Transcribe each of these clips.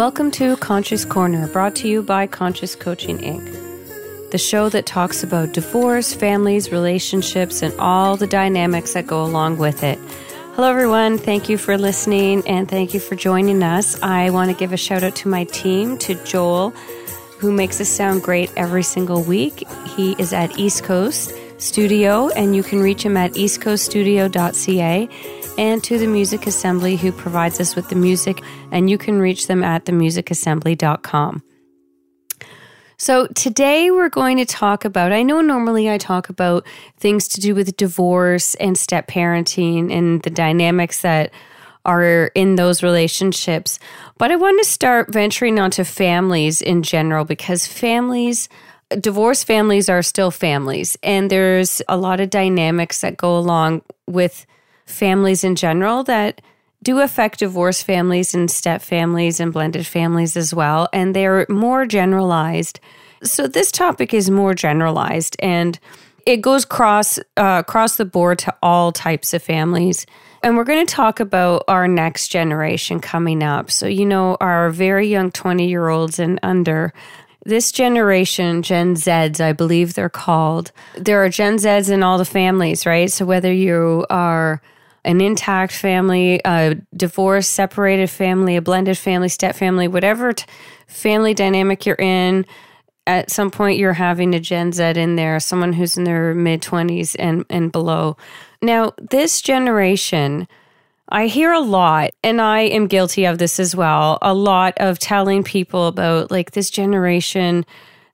Welcome to Conscious Corner, brought to you by Conscious Coaching Inc., the show that talks about divorce, families, relationships, and all the dynamics that go along with it. Hello, everyone. Thank you for listening and thank you for joining us. I want to give a shout out to my team, to Joel, who makes us sound great every single week. He is at East Coast Studio, and you can reach him at eastcoaststudio.ca and to the Music Assembly, who provides us with the music, and you can reach them at themusicassembly.com. So, today we're going to talk about. I know normally I talk about things to do with divorce and step parenting and the dynamics that are in those relationships, but I want to start venturing onto families in general because families divorced families are still families, and there's a lot of dynamics that go along with families in general that do affect divorced families and step families and blended families as well, and they're more generalized. So this topic is more generalized, and it goes cross uh, across the board to all types of families. And we're going to talk about our next generation coming up. So, you know, our very young 20 year olds and under this generation, Gen Zs, I believe they're called, there are Gen Zs in all the families, right? So whether you are an intact family, a divorced, separated family, a blended family, step family, whatever t- family dynamic you're in, at some point you're having a Gen Z in there, someone who's in their mid 20s and, and below. Now, this generation, I hear a lot, and I am guilty of this as well. A lot of telling people about like this generation,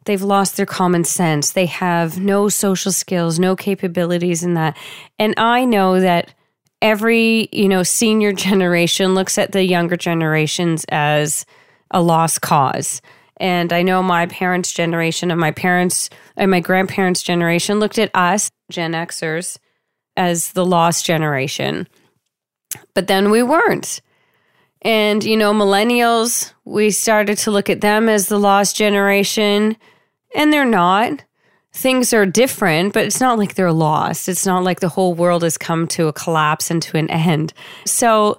they've lost their common sense. They have no social skills, no capabilities in that. And I know that every, you know, senior generation looks at the younger generations as a lost cause. And I know my parents' generation and my parents and my grandparents' generation looked at us, Gen Xers, as the lost generation. But then we weren't. And, you know, millennials, we started to look at them as the lost generation, and they're not. Things are different, but it's not like they're lost. It's not like the whole world has come to a collapse and to an end. So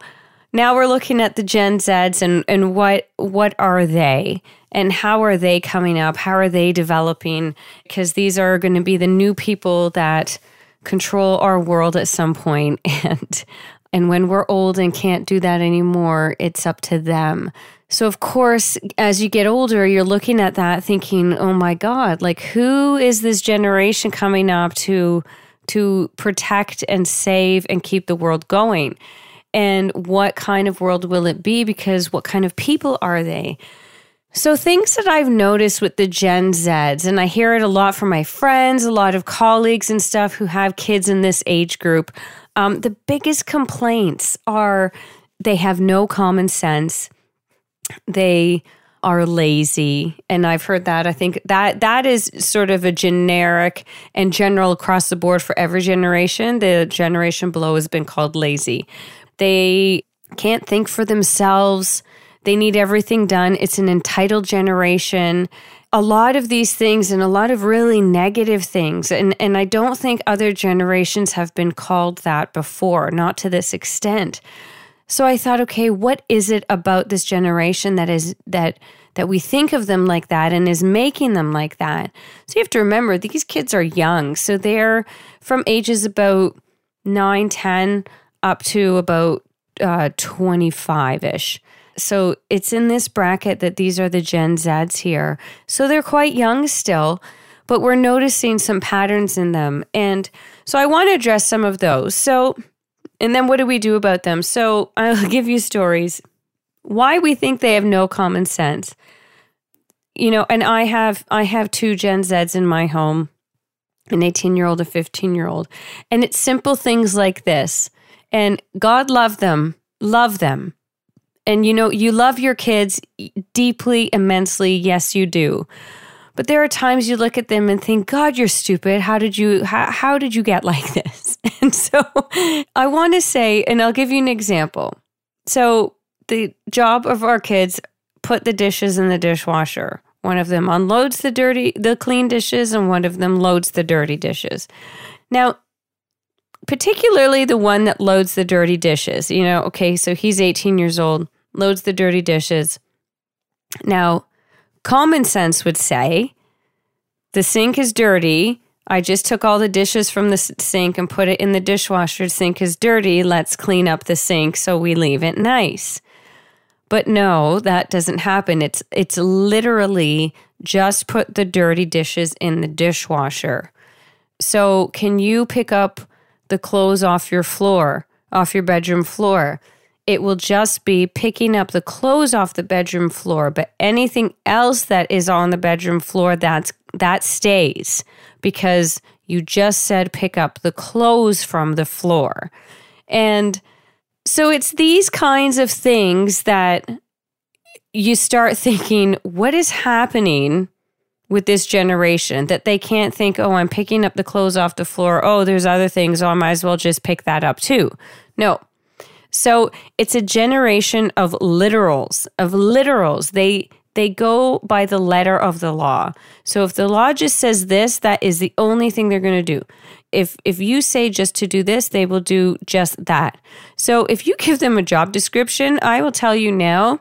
now we're looking at the Gen Zs and, and what what are they? And how are they coming up? How are they developing? Because these are going to be the new people that control our world at some point. And and when we're old and can't do that anymore, it's up to them. So, of course, as you get older, you're looking at that thinking, oh my God, like who is this generation coming up to, to protect and save and keep the world going? And what kind of world will it be? Because what kind of people are they? So, things that I've noticed with the Gen Zs, and I hear it a lot from my friends, a lot of colleagues and stuff who have kids in this age group, um, the biggest complaints are they have no common sense. They are lazy and i've heard that. I think that that is sort of a generic and general across the board for every generation. The generation below has been called lazy. They can't think for themselves. They need everything done. It's an entitled generation. A lot of these things and a lot of really negative things. And, and I don't think other generations have been called that before, not to this extent. So I thought, okay, what is it about this generation that is that that we think of them like that and is making them like that? So you have to remember these kids are young. So they're from ages about 9, 10 up to about uh, 25 ish. So it's in this bracket that these are the Gen Zs here. So they're quite young still, but we're noticing some patterns in them. And so I want to address some of those. So, and then what do we do about them? So I'll give you stories. Why we think they have no common sense. You know, and I have I have two Gen Zs in my home, an 18 year old, a 15 year old. And it's simple things like this. And God love them, love them and you know, you love your kids deeply, immensely. Yes, you do. But there are times you look at them and think, God, you're stupid. How did you how, how did you get like this? And so I want to say, and I'll give you an example. So the job of our kids put the dishes in the dishwasher. One of them unloads the dirty the clean dishes and one of them loads the dirty dishes. Now, particularly the one that loads the dirty dishes. You know, okay, so he's 18 years old loads the dirty dishes. Now, common sense would say the sink is dirty. I just took all the dishes from the sink and put it in the dishwasher. The sink is dirty. Let's clean up the sink so we leave it nice. But no, that doesn't happen. It's it's literally just put the dirty dishes in the dishwasher. So, can you pick up the clothes off your floor, off your bedroom floor? It will just be picking up the clothes off the bedroom floor, but anything else that is on the bedroom floor that's that stays because you just said pick up the clothes from the floor. And so it's these kinds of things that you start thinking, what is happening with this generation that they can't think, oh, I'm picking up the clothes off the floor. Oh, there's other things. Oh, I might as well just pick that up too. No. So it's a generation of literals, of literals. They they go by the letter of the law. So if the law just says this, that is the only thing they're going to do. If if you say just to do this, they will do just that. So if you give them a job description, I will tell you now,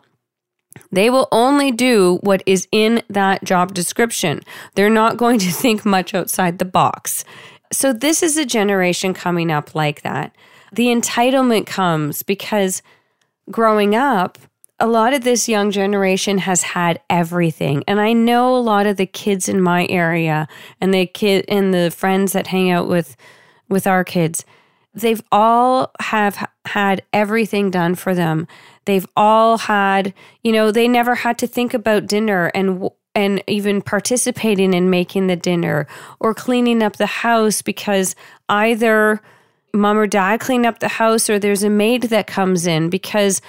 they will only do what is in that job description. They're not going to think much outside the box. So, this is a generation coming up like that. The entitlement comes because growing up, a lot of this young generation has had everything. And I know a lot of the kids in my area and the kid and the friends that hang out with with our kids, they've all have had everything done for them. They've all had, you know, they never had to think about dinner and and even participating in making the dinner or cleaning up the house because either mom or dad clean up the house or there's a maid that comes in because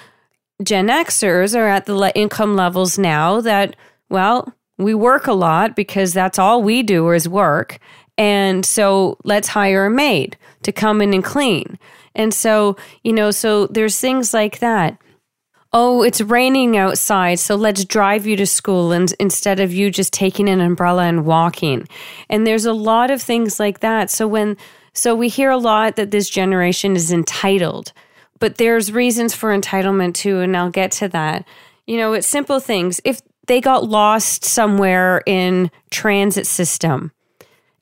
Gen Xers are at the income levels now that, well, we work a lot because that's all we do is work. And so let's hire a maid to come in and clean. And so, you know, so there's things like that. Oh, it's raining outside, so let's drive you to school and instead of you just taking an umbrella and walking. And there's a lot of things like that. So when so we hear a lot that this generation is entitled but there's reasons for entitlement too, and I'll get to that. You know, it's simple things. If they got lost somewhere in transit system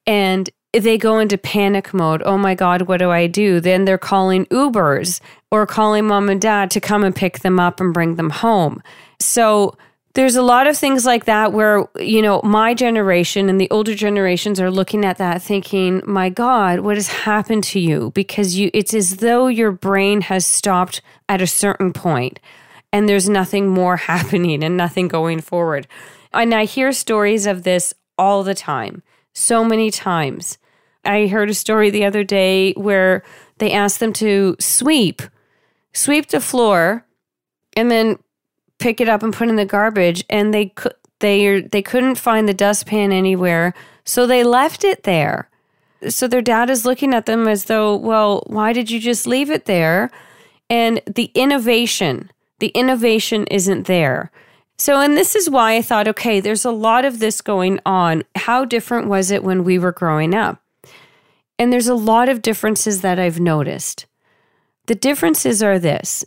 and they go into panic mode, oh my God, what do I do? Then they're calling Ubers or calling mom and dad to come and pick them up and bring them home. So there's a lot of things like that where you know my generation and the older generations are looking at that thinking my god what has happened to you? Because you it's as though your brain has stopped at a certain point and there's nothing more happening and nothing going forward. And i hear stories of this all the time so many times. I heard a story the other day where they asked them to sweep sweep the floor and then pick it up and put in the garbage and they could they they couldn't find the dustpan anywhere so they left it there. So their dad is looking at them as though well why did you just leave it there? And the innovation the innovation isn't there. So and this is why i thought okay there's a lot of this going on. How different was it when we were growing up? And there's a lot of differences that i've noticed. The differences are this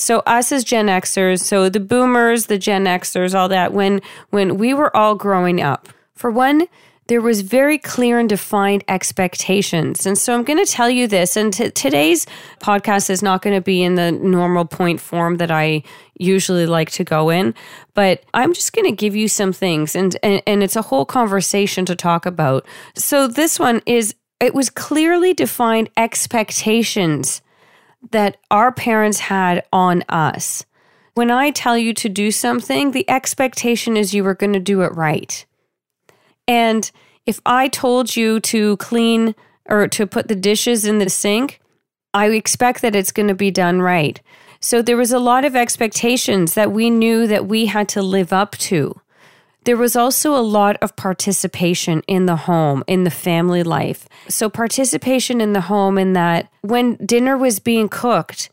so us as Gen Xers, so the boomers, the Gen Xers, all that, when when we were all growing up, for one, there was very clear and defined expectations. And so I'm going to tell you this. And t- today's podcast is not going to be in the normal point form that I usually like to go in, but I'm just going to give you some things. And, and, and it's a whole conversation to talk about. So this one is it was clearly defined expectations that our parents had on us. When I tell you to do something, the expectation is you are going to do it right. And if I told you to clean or to put the dishes in the sink, I expect that it's going to be done right. So there was a lot of expectations that we knew that we had to live up to. There was also a lot of participation in the home, in the family life. So, participation in the home, in that when dinner was being cooked,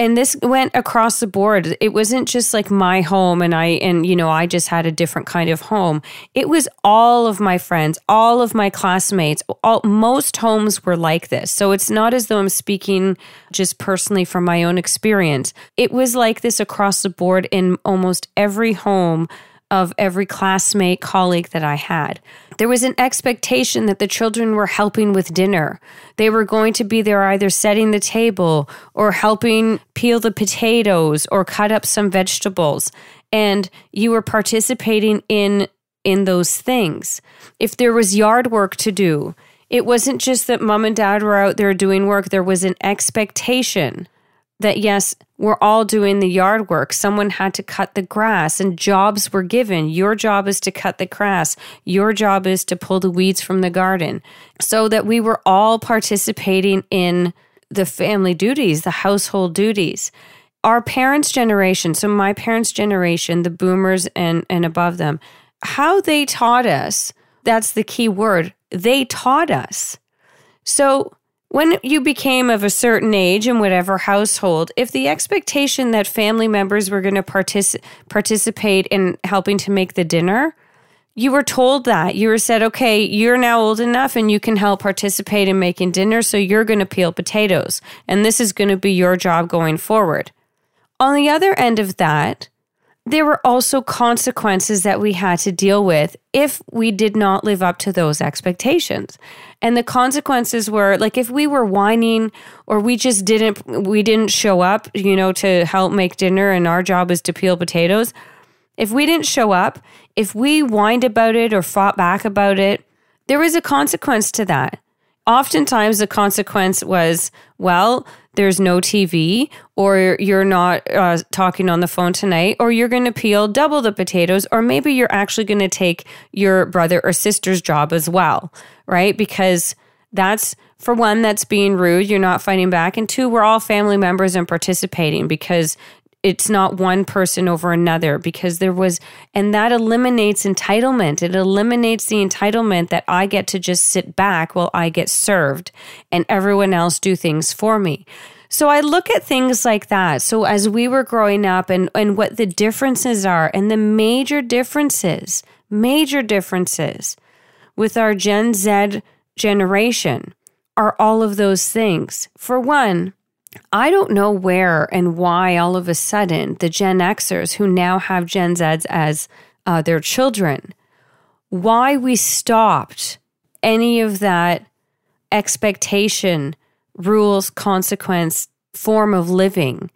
and this went across the board it wasn't just like my home and i and you know i just had a different kind of home. It was all of my friends all of my classmates all, most homes were like this. So it's not as though i'm speaking just personally from my own experience. It was like this across the board in almost every home of every classmate, colleague that I had. There was an expectation that the children were helping with dinner. They were going to be there either setting the table or helping peel the potatoes or cut up some vegetables. And you were participating in in those things. If there was yard work to do, it wasn't just that mom and dad were out there doing work, there was an expectation that yes, we're all doing the yard work. Someone had to cut the grass and jobs were given. Your job is to cut the grass. Your job is to pull the weeds from the garden. So that we were all participating in the family duties, the household duties. Our parents' generation, so my parents' generation, the boomers and, and above them, how they taught us, that's the key word. They taught us. So when you became of a certain age in whatever household, if the expectation that family members were going to partic- participate in helping to make the dinner, you were told that. You were said, okay, you're now old enough and you can help participate in making dinner, so you're going to peel potatoes. And this is going to be your job going forward. On the other end of that, there were also consequences that we had to deal with if we did not live up to those expectations. And the consequences were like if we were whining or we just didn't we didn't show up, you know, to help make dinner and our job is to peel potatoes. If we didn't show up, if we whined about it or fought back about it, there was a consequence to that. Oftentimes the consequence was, well, there's no TV, or you're not uh, talking on the phone tonight, or you're going to peel double the potatoes, or maybe you're actually going to take your brother or sister's job as well, right? Because that's for one, that's being rude. You're not fighting back. And two, we're all family members and participating because it's not one person over another because there was and that eliminates entitlement. It eliminates the entitlement that i get to just sit back while i get served and everyone else do things for me. So i look at things like that. So as we were growing up and and what the differences are and the major differences major differences with our gen z generation are all of those things. For one I don't know where and why all of a sudden the Gen Xers who now have Gen Zs as uh, their children, why we stopped any of that expectation, rules, consequence, form of living,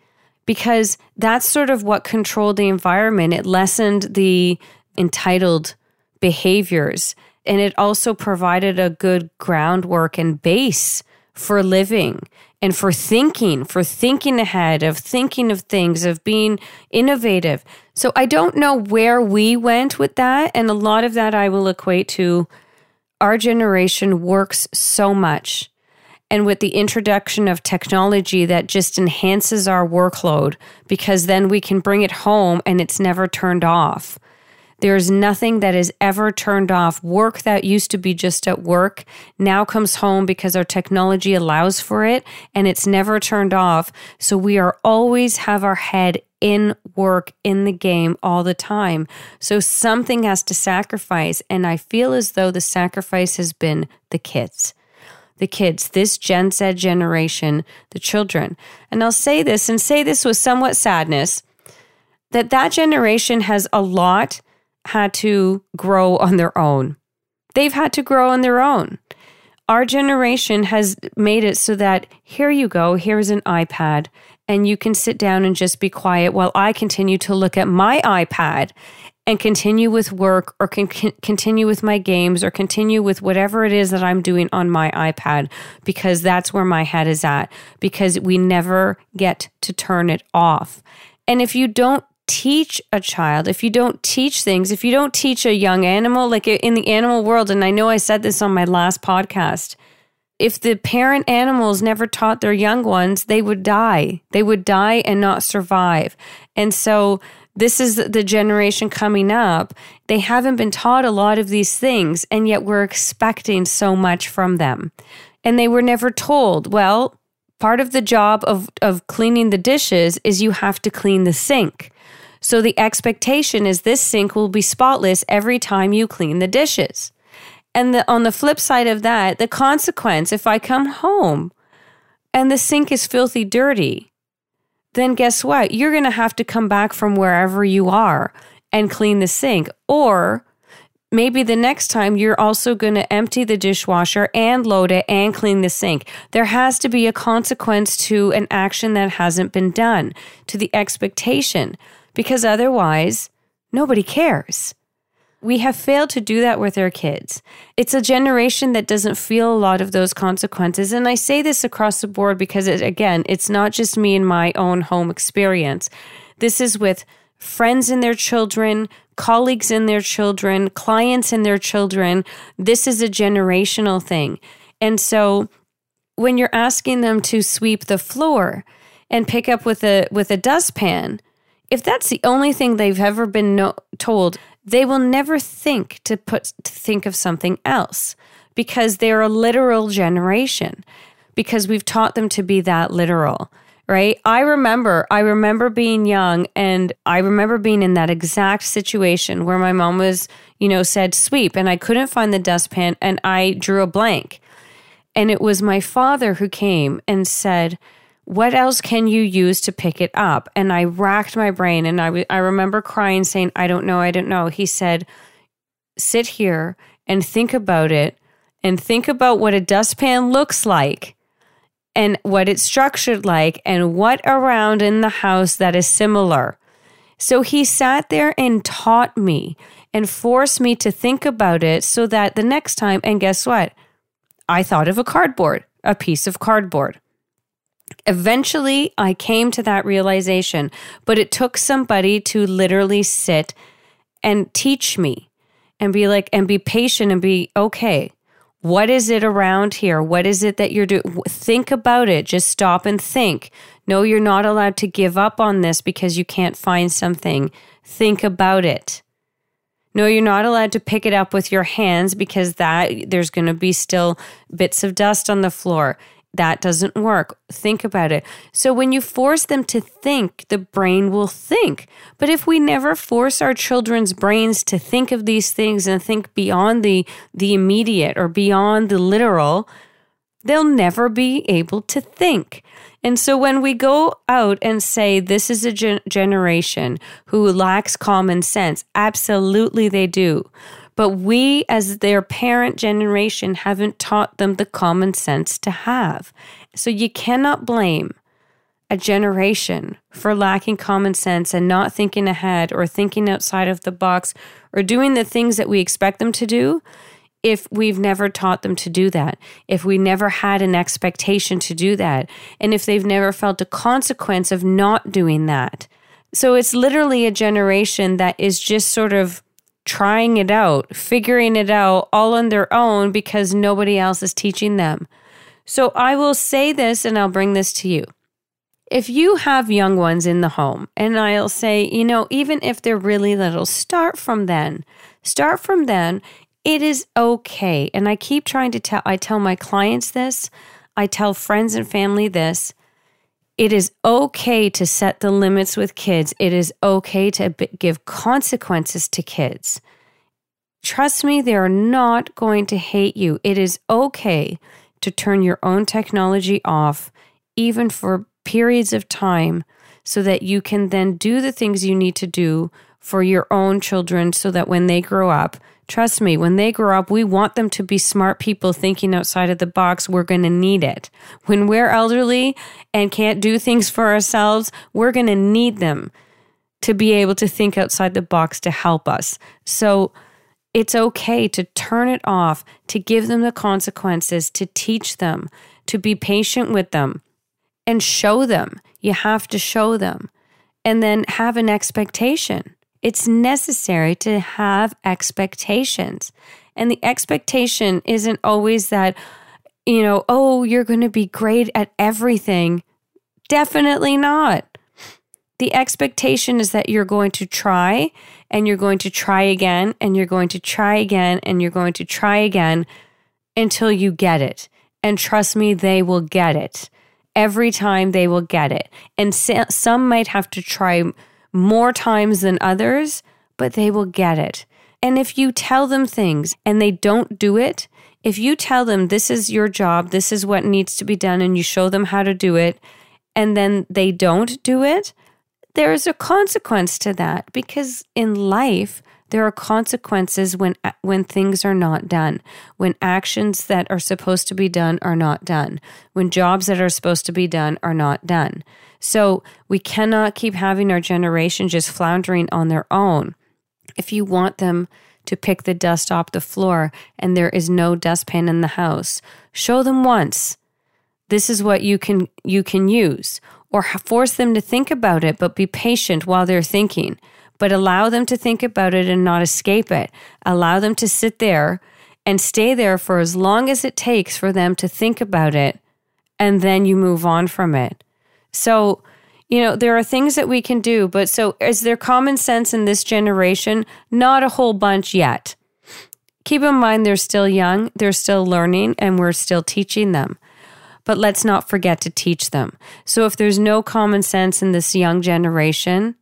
because that's sort of what controlled the environment. It lessened the entitled behaviors. And it also provided a good groundwork and base for living and for thinking, for thinking ahead, of thinking of things, of being innovative. So I don't know where we went with that. And a lot of that I will equate to our generation works so much. And with the introduction of technology that just enhances our workload because then we can bring it home and it's never turned off. There's nothing that is ever turned off. Work that used to be just at work now comes home because our technology allows for it and it's never turned off. So we are always have our head in work, in the game all the time. So something has to sacrifice. And I feel as though the sacrifice has been the kids the kids, this Gen Z generation, the children. And I'll say this and say this with somewhat sadness that that generation has a lot had to grow on their own. They've had to grow on their own. Our generation has made it so that here you go, here's an iPad, and you can sit down and just be quiet while I continue to look at my iPad and continue with work or can continue with my games or continue with whatever it is that I'm doing on my iPad because that's where my head is at because we never get to turn it off. And if you don't teach a child, if you don't teach things, if you don't teach a young animal, like in the animal world, and I know I said this on my last podcast, if the parent animals never taught their young ones, they would die. They would die and not survive. And so, this is the generation coming up. They haven't been taught a lot of these things, and yet we're expecting so much from them. And they were never told, well, part of the job of, of cleaning the dishes is you have to clean the sink. So the expectation is this sink will be spotless every time you clean the dishes. And the, on the flip side of that, the consequence if I come home and the sink is filthy dirty, then guess what? You're going to have to come back from wherever you are and clean the sink. Or maybe the next time you're also going to empty the dishwasher and load it and clean the sink. There has to be a consequence to an action that hasn't been done, to the expectation, because otherwise, nobody cares. We have failed to do that with our kids. It's a generation that doesn't feel a lot of those consequences. And I say this across the board because, it, again, it's not just me and my own home experience. This is with friends and their children, colleagues and their children, clients and their children. This is a generational thing. And so when you're asking them to sweep the floor and pick up with a with a dustpan, if that's the only thing they've ever been no- told, they will never think to put to think of something else because they're a literal generation because we've taught them to be that literal right? I remember i remember being young and i remember being in that exact situation where my mom was you know said sweep and i couldn't find the dustpan and i drew a blank. And it was my father who came and said what else can you use to pick it up? And I racked my brain and I, w- I remember crying, saying, I don't know, I don't know. He said, sit here and think about it and think about what a dustpan looks like and what it's structured like and what around in the house that is similar. So he sat there and taught me and forced me to think about it so that the next time, and guess what? I thought of a cardboard, a piece of cardboard. Eventually, I came to that realization, but it took somebody to literally sit and teach me and be like, and be patient and be okay. What is it around here? What is it that you're doing? Think about it. Just stop and think. No, you're not allowed to give up on this because you can't find something. Think about it. No, you're not allowed to pick it up with your hands because that there's going to be still bits of dust on the floor that doesn't work. Think about it. So when you force them to think, the brain will think. But if we never force our children's brains to think of these things and think beyond the the immediate or beyond the literal, they'll never be able to think. And so when we go out and say this is a gen- generation who lacks common sense, absolutely they do. But we, as their parent generation, haven't taught them the common sense to have. So you cannot blame a generation for lacking common sense and not thinking ahead or thinking outside of the box or doing the things that we expect them to do if we've never taught them to do that, if we never had an expectation to do that, and if they've never felt a consequence of not doing that. So it's literally a generation that is just sort of trying it out, figuring it out all on their own because nobody else is teaching them. So I will say this and I'll bring this to you. If you have young ones in the home, and I'll say, you know, even if they're really little, start from then. Start from then. It is okay. And I keep trying to tell, I tell my clients this, I tell friends and family this it is okay to set the limits with kids. It is okay to give consequences to kids. Trust me, they are not going to hate you. It is okay to turn your own technology off, even for periods of time, so that you can then do the things you need to do for your own children so that when they grow up, Trust me, when they grow up, we want them to be smart people thinking outside of the box. We're going to need it. When we're elderly and can't do things for ourselves, we're going to need them to be able to think outside the box to help us. So it's okay to turn it off, to give them the consequences, to teach them, to be patient with them, and show them. You have to show them. And then have an expectation. It's necessary to have expectations. And the expectation isn't always that, you know, oh, you're going to be great at everything. Definitely not. The expectation is that you're going to try and you're going to try again and you're going to try again and you're going to try again until you get it. And trust me, they will get it. every time they will get it. And some might have to try more times than others, but they will get it. And if you tell them things and they don't do it, if you tell them this is your job, this is what needs to be done, and you show them how to do it, and then they don't do it, there is a consequence to that because in life, there are consequences when when things are not done, when actions that are supposed to be done are not done, when jobs that are supposed to be done are not done. So we cannot keep having our generation just floundering on their own. If you want them to pick the dust off the floor and there is no dustpan in the house, show them once. This is what you can you can use or force them to think about it but be patient while they're thinking but allow them to think about it and not escape it. Allow them to sit there and stay there for as long as it takes for them to think about it, and then you move on from it. So, you know, there are things that we can do, but so is there common sense in this generation? Not a whole bunch yet. Keep in mind they're still young, they're still learning, and we're still teaching them. But let's not forget to teach them. So if there's no common sense in this young generation,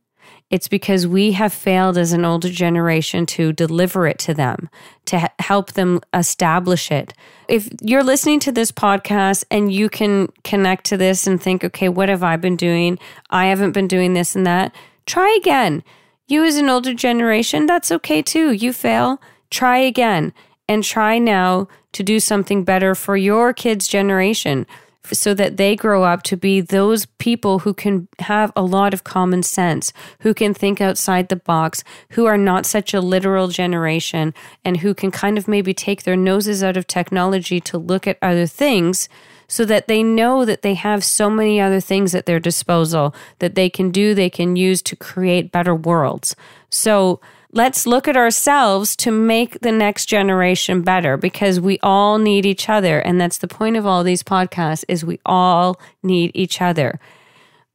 it's because we have failed as an older generation to deliver it to them, to help them establish it. If you're listening to this podcast and you can connect to this and think, okay, what have I been doing? I haven't been doing this and that. Try again. You, as an older generation, that's okay too. You fail, try again and try now to do something better for your kids' generation so that they grow up to be those people who can have a lot of common sense, who can think outside the box, who are not such a literal generation, and who can kind of maybe take their noses out of technology to look at other things so that they know that they have so many other things at their disposal that they can do, they can use to create better worlds. So, let's look at ourselves to make the next generation better because we all need each other. And that's the point of all these podcasts is we all need each other.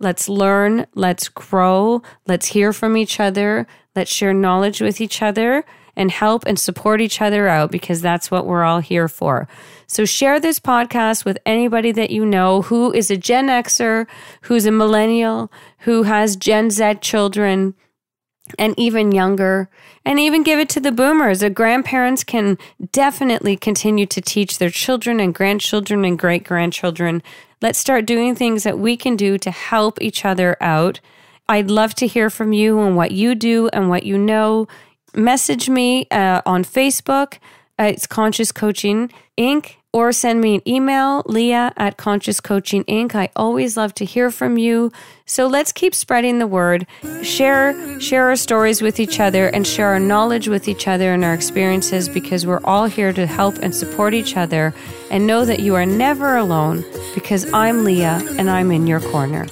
Let's learn let's grow let's hear from each other let's share knowledge with each other and help and support each other out because that's what we're all here for. So share this podcast with anybody that you know who is a Gen Xer, who's a millennial, who has Gen Z children, and even younger, and even give it to the boomers. The grandparents can definitely continue to teach their children and grandchildren and great grandchildren. Let's start doing things that we can do to help each other out. I'd love to hear from you and what you do and what you know. Message me uh, on Facebook. Uh, it's Conscious Coaching Inc or send me an email, leah at Conscious Coaching Inc. I always love to hear from you. So let's keep spreading the word, share, share our stories with each other and share our knowledge with each other and our experiences because we're all here to help and support each other and know that you are never alone because I'm Leah and I'm in your corner.